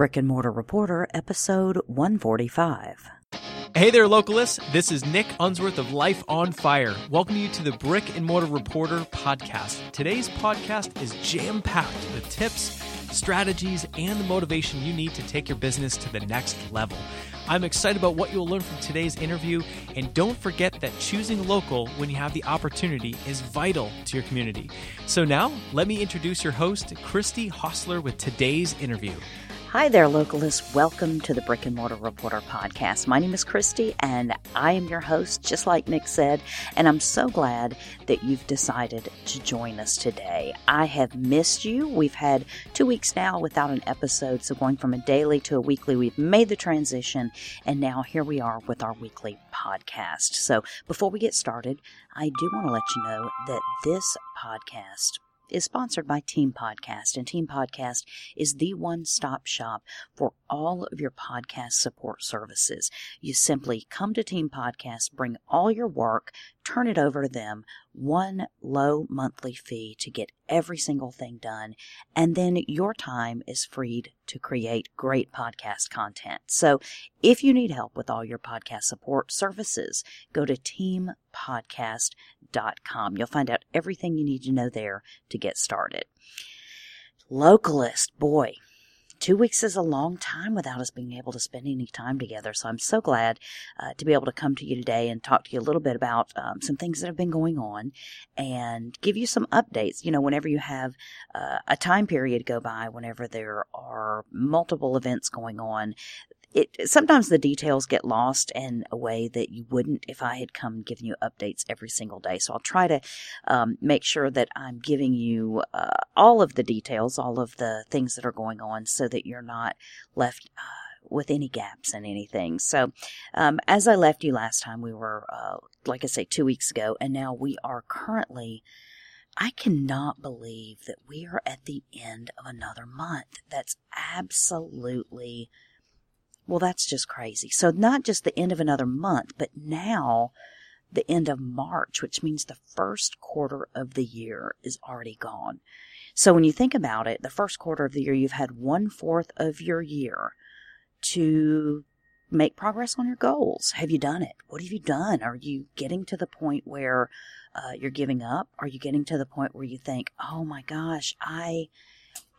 Brick and Mortar Reporter, episode 145. Hey there, localists. This is Nick Unsworth of Life on Fire. Welcome you to the Brick and Mortar Reporter podcast. Today's podcast is jam packed with tips, strategies, and the motivation you need to take your business to the next level. I'm excited about what you'll learn from today's interview, and don't forget that choosing local when you have the opportunity is vital to your community. So now, let me introduce your host, Christy Hostler, with today's interview. Hi there, localists. Welcome to the Brick and Mortar Reporter podcast. My name is Christy, and I am your host, just like Nick said. And I'm so glad that you've decided to join us today. I have missed you. We've had two weeks now without an episode, so going from a daily to a weekly, we've made the transition, and now here we are with our weekly podcast. So before we get started, I do want to let you know that this podcast is sponsored by Team Podcast, and Team Podcast is the one stop shop for all of your podcast support services. You simply come to Team Podcast, bring all your work, turn it over to them, one low monthly fee to get every single thing done, and then your time is freed to create great podcast content. So if you need help with all your podcast support services, go to teampodcast.com. You'll find out everything you need to know there to get started. Localist, boy, two weeks is a long time without us being able to spend any time together. So I'm so glad uh, to be able to come to you today and talk to you a little bit about um, some things that have been going on and give you some updates. You know, whenever you have uh, a time period go by, whenever there are multiple events going on, it sometimes the details get lost in a way that you wouldn't if I had come giving you updates every single day. So I'll try to um, make sure that I'm giving you uh, all of the details, all of the things that are going on, so that you're not left. Uh, with any gaps in anything. So, um, as I left you last time, we were, uh, like I say, two weeks ago, and now we are currently I cannot believe that we are at the end of another month. That's absolutely well, that's just crazy. So not just the end of another month, but now the end of March, which means the first quarter of the year is already gone. So when you think about it, the first quarter of the year, you've had one fourth of your year to make progress on your goals. Have you done it? What have you done? Are you getting to the point where uh, you're giving up? Are you getting to the point where you think, oh my gosh, I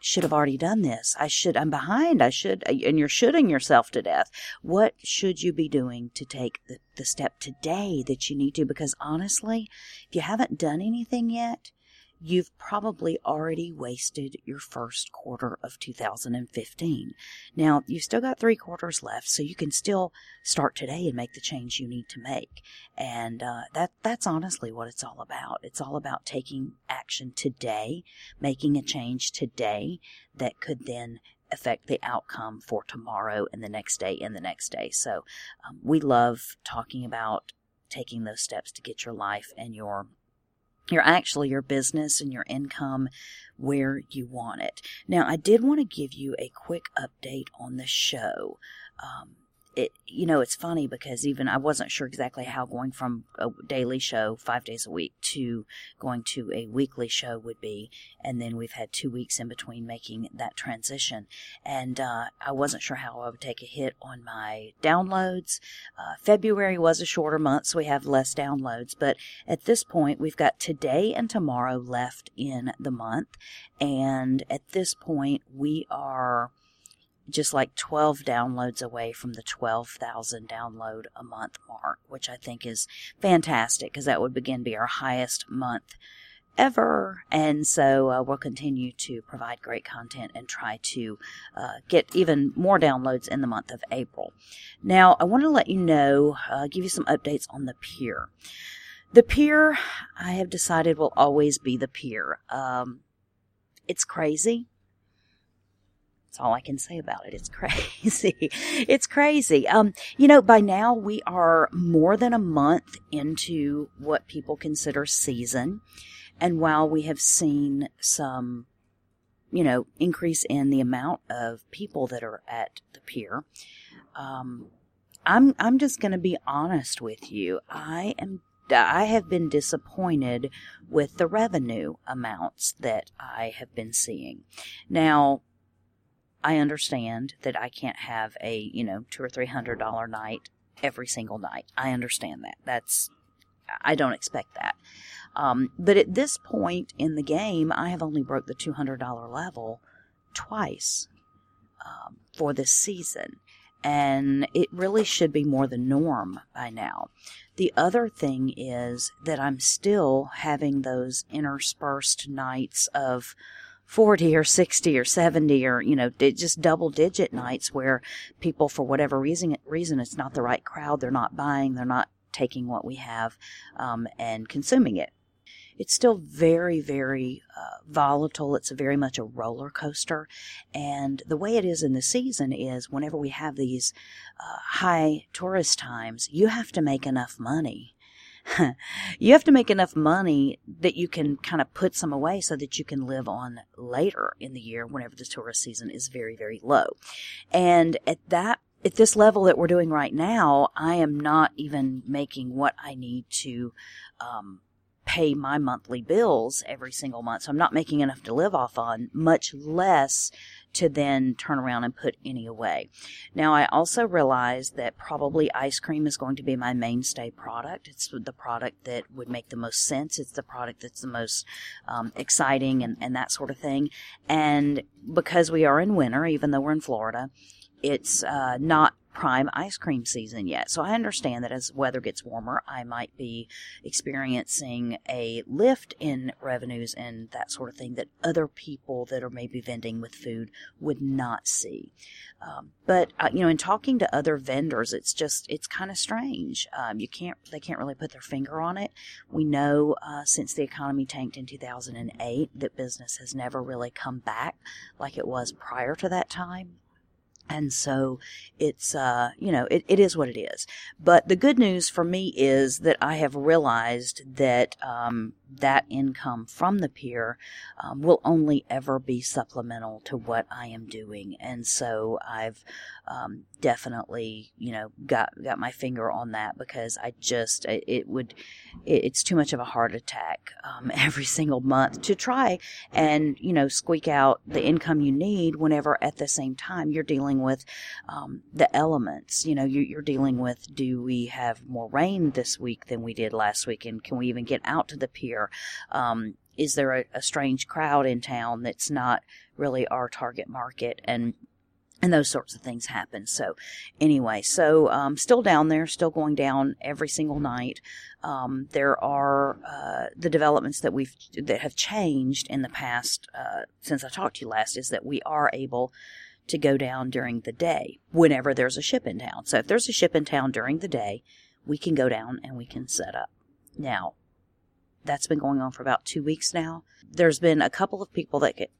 should have already done this. I should, I'm behind. I should, uh, and you're shooting yourself to death. What should you be doing to take the, the step today that you need to? Because honestly, if you haven't done anything yet, you've probably already wasted your first quarter of 2015. Now, you've still got three quarters left, so you can still start today and make the change you need to make. And uh, that that's honestly what it's all about. It's all about taking action today, making a change today that could then affect the outcome for tomorrow and the next day and the next day. So um, we love talking about taking those steps to get your life and your your actually your business and your income where you want it. Now, I did want to give you a quick update on the show. Um, it you know it's funny because even I wasn't sure exactly how going from a daily show five days a week to going to a weekly show would be, and then we've had two weeks in between making that transition, and uh, I wasn't sure how I would take a hit on my downloads. Uh, February was a shorter month, so we have less downloads, but at this point we've got today and tomorrow left in the month, and at this point we are just like 12 downloads away from the 12,000 download a month mark, which I think is fantastic because that would begin be our highest month ever. And so uh, we'll continue to provide great content and try to uh, get even more downloads in the month of April. Now, I want to let you know, uh, give you some updates on the pier. The pier, I have decided, will always be the pier. Um, it's crazy. That's all I can say about it. It's crazy. it's crazy. Um, you know, by now we are more than a month into what people consider season. And while we have seen some, you know, increase in the amount of people that are at the pier, um, I'm, I'm just going to be honest with you. I am I have been disappointed with the revenue amounts that I have been seeing. Now, I understand that I can't have a, you know, two or three hundred dollar night every single night. I understand that. That's, I don't expect that. Um, but at this point in the game, I have only broke the $200 level twice um, for this season. And it really should be more the norm by now. The other thing is that I'm still having those interspersed nights of 40 or 60 or 70 or, you know, just double digit nights where people, for whatever reason, reason it's not the right crowd. They're not buying. They're not taking what we have um, and consuming it. It's still very, very uh, volatile. It's very much a roller coaster. And the way it is in the season is whenever we have these uh, high tourist times, you have to make enough money you have to make enough money that you can kind of put some away so that you can live on later in the year whenever the tourist season is very, very low. And at that at this level that we're doing right now, I am not even making what I need to um, pay my monthly bills every single month. So I'm not making enough to live off on, much less to then turn around and put any away. Now, I also realize that probably ice cream is going to be my mainstay product. It's the product that would make the most sense. It's the product that's the most um, exciting and, and that sort of thing. And because we are in winter, even though we're in Florida, it's uh, not prime ice cream season yet. So I understand that as weather gets warmer, I might be experiencing a lift in revenues and that sort of thing that other people that are maybe vending with food would not see. Um, but uh, you know, in talking to other vendors, it's just it's kind of strange. Um, you can't they can't really put their finger on it. We know uh, since the economy tanked in 2008 that business has never really come back like it was prior to that time. And so it's, uh, you know, it, it is what it is. But the good news for me is that I have realized that um, that income from the pier um, will only ever be supplemental to what I am doing. And so I've um, definitely, you know, got got my finger on that because I just it, it would it, it's too much of a heart attack um, every single month to try and you know squeak out the income you need whenever at the same time you're dealing with um, the elements. You know, you, you're dealing with do we have more rain this week than we did last week, and can we even get out to the pier? Um, is there a, a strange crowd in town that's not really our target market? And and those sorts of things happen. So, anyway, so um, still down there, still going down every single night. Um, there are uh, the developments that we've that have changed in the past uh, since I talked to you last. Is that we are able to go down during the day whenever there's a ship in town. So, if there's a ship in town during the day, we can go down and we can set up. Now, that's been going on for about two weeks now. There's been a couple of people that get,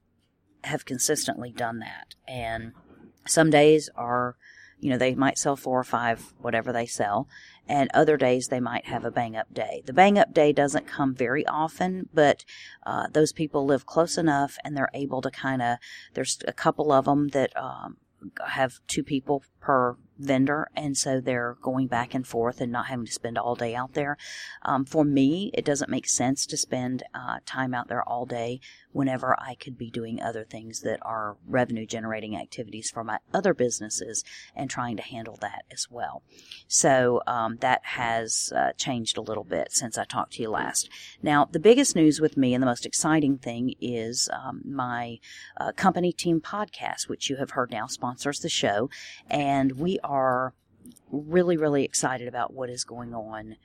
have consistently done that. And some days are, you know, they might sell four or five, whatever they sell. And other days they might have a bang up day. The bang up day doesn't come very often, but uh, those people live close enough and they're able to kind of, there's a couple of them that um, have two people per vendor, and so they're going back and forth and not having to spend all day out there. Um, for me, it doesn't make sense to spend uh, time out there all day whenever I could be doing other things that are revenue generating activities for my other businesses and trying to handle that as well. So um, that has uh, changed a little bit since I talked to you last. Now, the biggest news with me and the most exciting thing is um, my uh, company team podcast, which you have heard now sponsors the show, and we are really, really excited about what is going on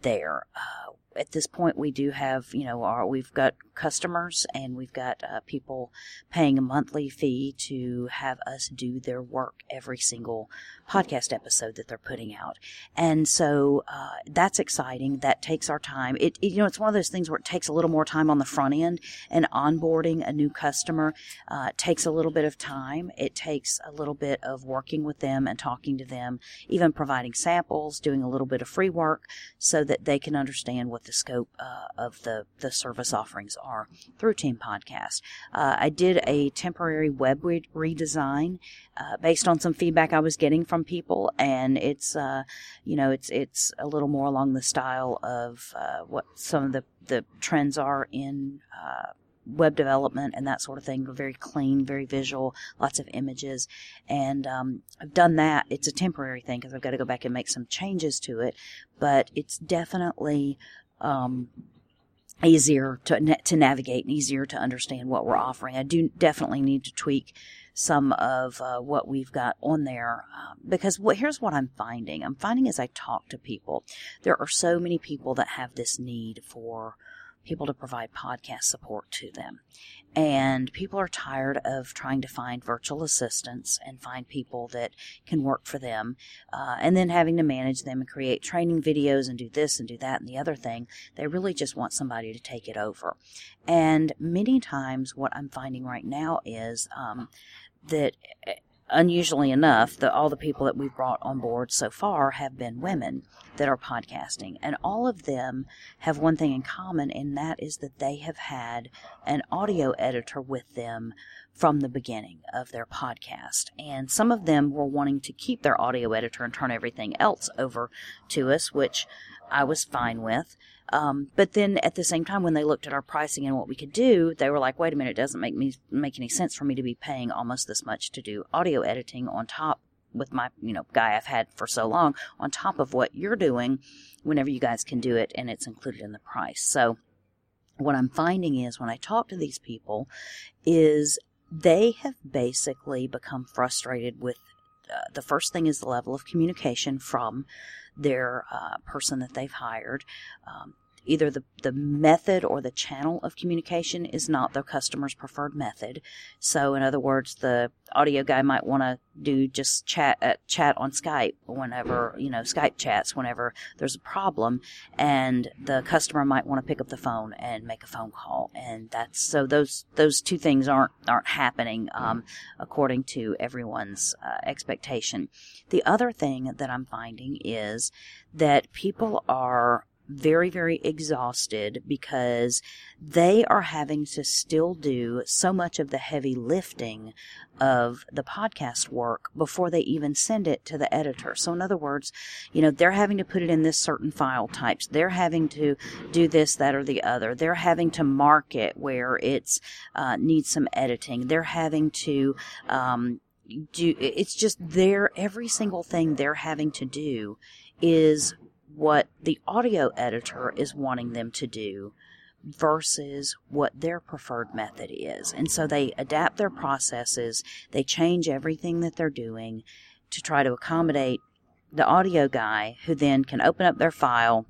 there. Uh, at this point, we do have, you know, our, we've got customers and we've got uh, people paying a monthly fee to have us do their work every single podcast episode that they're putting out. And so uh, that's exciting. That takes our time. It, it, you know, it's one of those things where it takes a little more time on the front end and onboarding a new customer uh, takes a little bit of time. It takes a little bit of working with them and talking to them, even providing samples, doing a little bit of free work so that they can understand what the scope uh, of the, the service offerings are through Team Podcast. Uh, I did a temporary web re- redesign uh, based on some feedback I was getting from people, and it's uh, you know it's it's a little more along the style of uh, what some of the the trends are in uh, web development and that sort of thing. Very clean, very visual, lots of images. And um, I've done that. It's a temporary thing because I've got to go back and make some changes to it. But it's definitely um, easier to, to navigate and easier to understand what we're offering. I do definitely need to tweak some of uh, what we've got on there uh, because what, here's what I'm finding. I'm finding as I talk to people, there are so many people that have this need for people to provide podcast support to them. And people are tired of trying to find virtual assistants and find people that can work for them, uh, and then having to manage them and create training videos and do this and do that and the other thing. They really just want somebody to take it over. And many times, what I'm finding right now is um, that uh, unusually enough, all the people that we've brought on board so far have been women that are podcasting. And all of them have one thing in common, and that is that they have had an audio editor with them from the beginning of their podcast. And some of them were wanting to keep their audio editor and turn everything else over to us, which I was fine with. Um, but then at the same time, when they looked at our pricing and what we could do, they were like, "Wait a minute, it doesn't make me make any sense for me to be paying almost this much to do audio editing on top with my you know guy I've had for so long on top of what you're doing. Whenever you guys can do it, and it's included in the price." So what I'm finding is when I talk to these people, is they have basically become frustrated with uh, the first thing is the level of communication from their uh, person that they've hired. Um, either the, the method or the channel of communication is not the customer's preferred method. So, in other words, the audio guy might want to do just chat uh, chat on Skype whenever you know Skype chats whenever there's a problem, and the customer might want to pick up the phone and make a phone call, and that's so those those two things aren't aren't happening um, according to everyone's uh, expectation. The other thing that I'm finding is that people are very, very exhausted because they are having to still do so much of the heavy lifting of the podcast work before they even send it to the editor. So, in other words, you know, they're having to put it in this certain file types. They're having to do this, that, or the other. They're having to mark it where it's uh, needs some editing. They're having to um, do. It's just their every single thing they're having to do is what the audio editor is wanting them to do versus what their preferred method is. And so they adapt their processes, they change everything that they're doing to try to accommodate the audio guy who then can open up their file,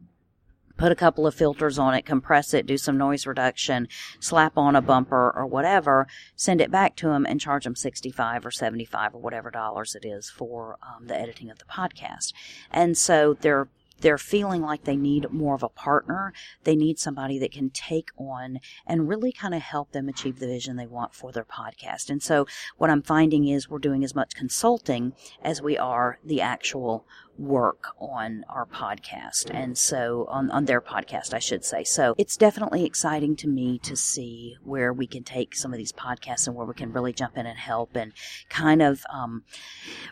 put a couple of filters on it, compress it, do some noise reduction, slap on a bumper or whatever, send it back to them and charge them 65 or 75 or whatever dollars it is for um, the editing of the podcast. And so they're they're feeling like they need more of a partner. They need somebody that can take on and really kind of help them achieve the vision they want for their podcast. And so what I'm finding is we're doing as much consulting as we are the actual work on our podcast and so on, on their podcast, I should say. So it's definitely exciting to me to see where we can take some of these podcasts and where we can really jump in and help and kind of um,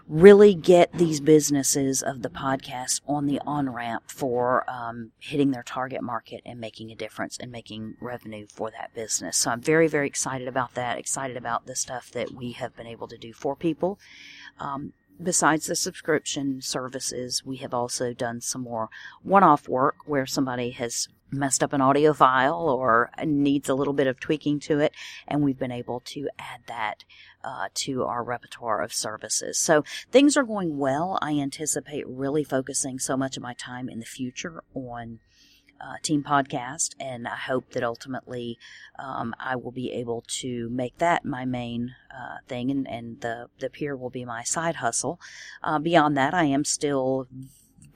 really get these businesses of the podcast on the on ramp for um, hitting their target market and making a difference and making revenue for that business. So I'm very, very excited about that, excited about the stuff that we have been able to do for people. Um, besides the subscription services, we have also done some more one off work where somebody has messed up an audio file or needs a little bit of tweaking to it, and we've been able to add that uh, to our repertoire of services. So things are going well. I anticipate really focusing so much of my time in the future on uh, team podcast, and I hope that ultimately um, I will be able to make that my main uh, thing, and, and the the pier will be my side hustle. Uh, beyond that, I am still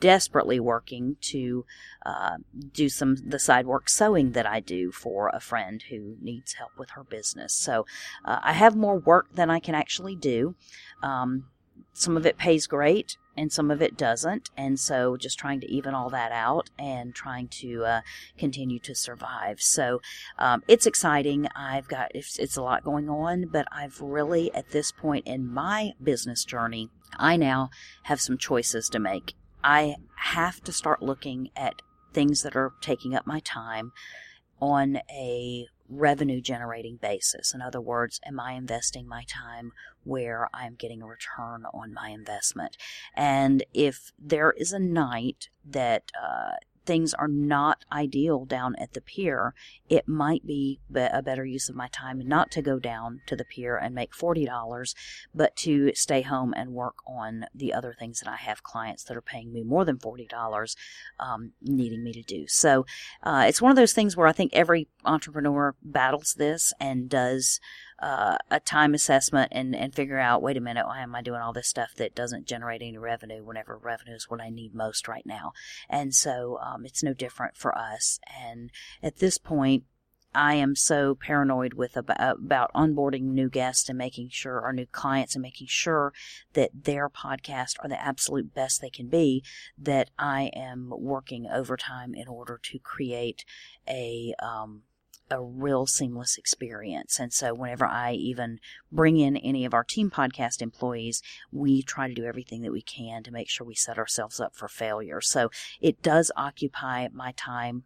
desperately working to uh, do some the side work sewing that I do for a friend who needs help with her business. So uh, I have more work than I can actually do. Um, some of it pays great and some of it doesn't. And so just trying to even all that out and trying to uh, continue to survive. So um, it's exciting. I've got, it's, it's a lot going on, but I've really, at this point in my business journey, I now have some choices to make. I have to start looking at things that are taking up my time on a revenue generating basis. In other words, am I investing my time where I'm getting a return on my investment? And if there is a night that uh, things are not ideal down at the pier, it might be a better use of my time not to go down to the pier and make $40, but to stay home and work on the other things that I have clients that are paying me more than $40 um, needing me to do. So uh, it's one of those things where I think every entrepreneur battles this and does uh, a time assessment and, and figure out, wait a minute, why am I doing all this stuff that doesn't generate any revenue whenever revenue is what I need most right now? And so um, it's no different for us. And at this point, I am so paranoid with about, about onboarding new guests and making sure our new clients and making sure that their podcast are the absolute best they can be that I am working overtime in order to create a um, a real seamless experience. And so whenever I even bring in any of our team podcast employees, we try to do everything that we can to make sure we set ourselves up for failure. So it does occupy my time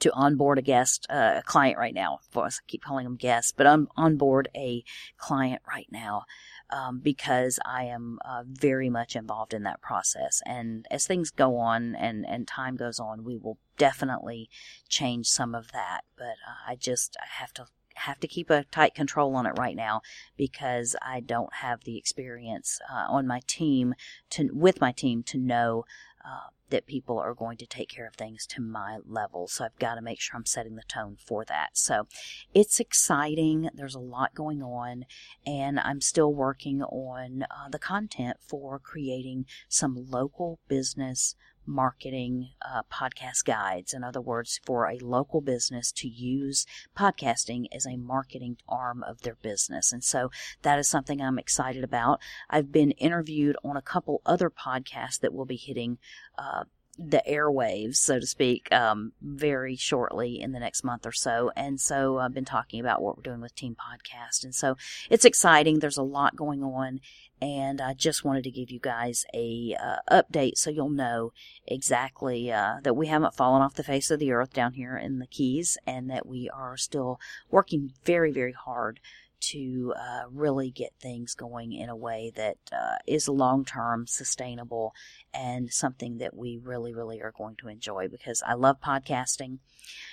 to onboard a guest, uh, a client right now. I keep calling them guests, but I'm on board a client right now um, because I am uh, very much involved in that process. And as things go on and, and time goes on, we will definitely change some of that. But uh, I just I have to have to keep a tight control on it right now because I don't have the experience uh, on my team to with my team to know uh, that people are going to take care of things to my level. So I've got to make sure I'm setting the tone for that. So it's exciting. There's a lot going on, and I'm still working on uh, the content for creating some local business marketing uh, podcast guides. In other words, for a local business to use podcasting as a marketing arm of their business. And so that is something I'm excited about. I've been interviewed on a couple other podcasts that will be hitting uh, the airwaves, so to speak, um, very shortly in the next month or so. And so I've been talking about what we're doing with Team Podcast. And so it's exciting. There's a lot going on and I just wanted to give you guys a uh, update so you'll know exactly uh, that we haven't fallen off the face of the earth down here in the Keys, and that we are still working very, very hard to uh, really get things going in a way that uh, is long term, sustainable, and something that we really, really are going to enjoy because I love podcasting.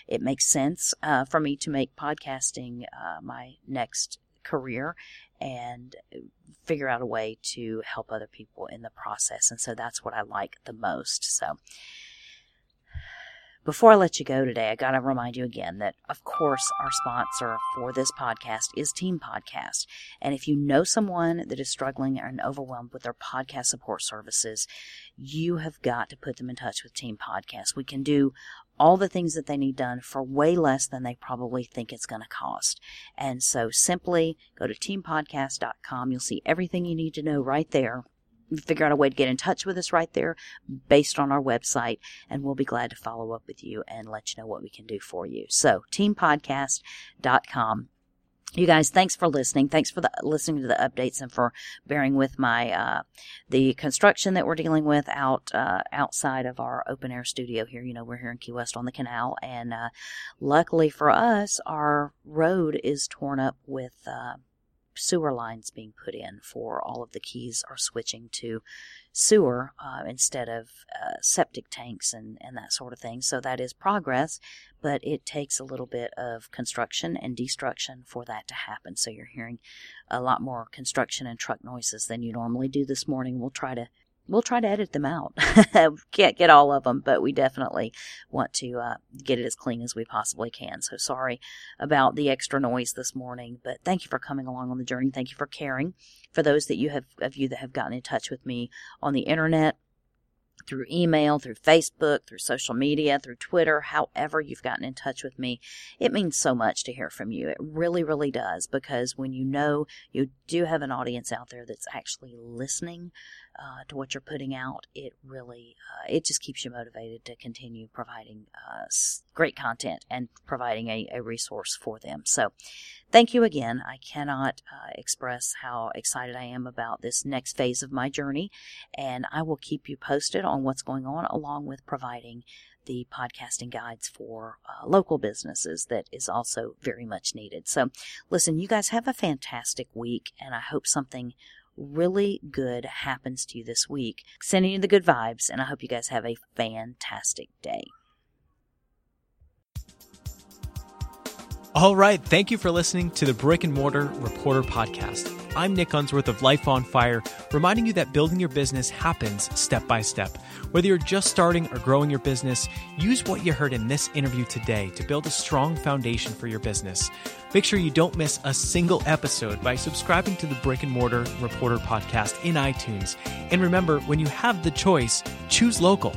It makes sense uh, for me to make podcasting uh, my next career and figure out a way to help other people in the process. And so that's what I like the most. So before I let you go today, I got to remind you again that, of course, our sponsor for this podcast is Team Podcast. And if you know someone that is struggling and overwhelmed with their podcast support services, you have got to put them in touch with Team Podcast. We can do all the things that they need done for way less than they probably think it's going to cost. And so simply go to teampodcast.com. You'll see everything you need to know right there figure out a way to get in touch with us right there based on our website, and we'll be glad to follow up with you and let you know what we can do for you. So, teampodcast.com. You guys, thanks for listening. Thanks for the, listening to the updates and for bearing with my uh, the construction that we're dealing with out uh, outside of our open air studio here. You know, we're here in Key West on the canal, and uh, luckily for us, our road is torn up with uh, sewer lines being put in for all of the keys are switching to sewer uh, instead of uh, septic tanks and, and that sort of thing. So that is progress, but it takes a little bit of construction and destruction for that to happen. So you're hearing a lot more construction and truck noises than you normally do this morning. We'll try to we'll try to edit them out. Can't get all of them, but we definitely want to uh, get it as clean as we possibly can. So sorry about the extra noise this morning, but thank you for coming along on the journey. Thank you for caring. For those that you have of you that have gotten in touch with me on the internet, through email, through Facebook, through social media, through Twitter, however you've gotten in touch with me. It means so much to hear from you. It really, really does because when you know you do have an audience out there that's actually listening uh, to what you're putting out, it really, uh, it just keeps you motivated to continue providing uh, great content and providing a, a resource for them. So thank you again. I cannot uh, express how excited I am about this next phase of my journey, and I will keep you posted on what's going on, along with providing the podcasting guides for uh, local businesses that is also very much needed. So, listen, you guys have a fantastic week, and I hope something really good happens to you this week. Sending you the good vibes, and I hope you guys have a fantastic day. All right. Thank you for listening to the Brick and Mortar Reporter Podcast. I'm Nick Unsworth of Life on Fire, reminding you that building your business happens step by step. Whether you're just starting or growing your business, use what you heard in this interview today to build a strong foundation for your business. Make sure you don't miss a single episode by subscribing to the Brick and Mortar Reporter Podcast in iTunes. And remember, when you have the choice, choose local.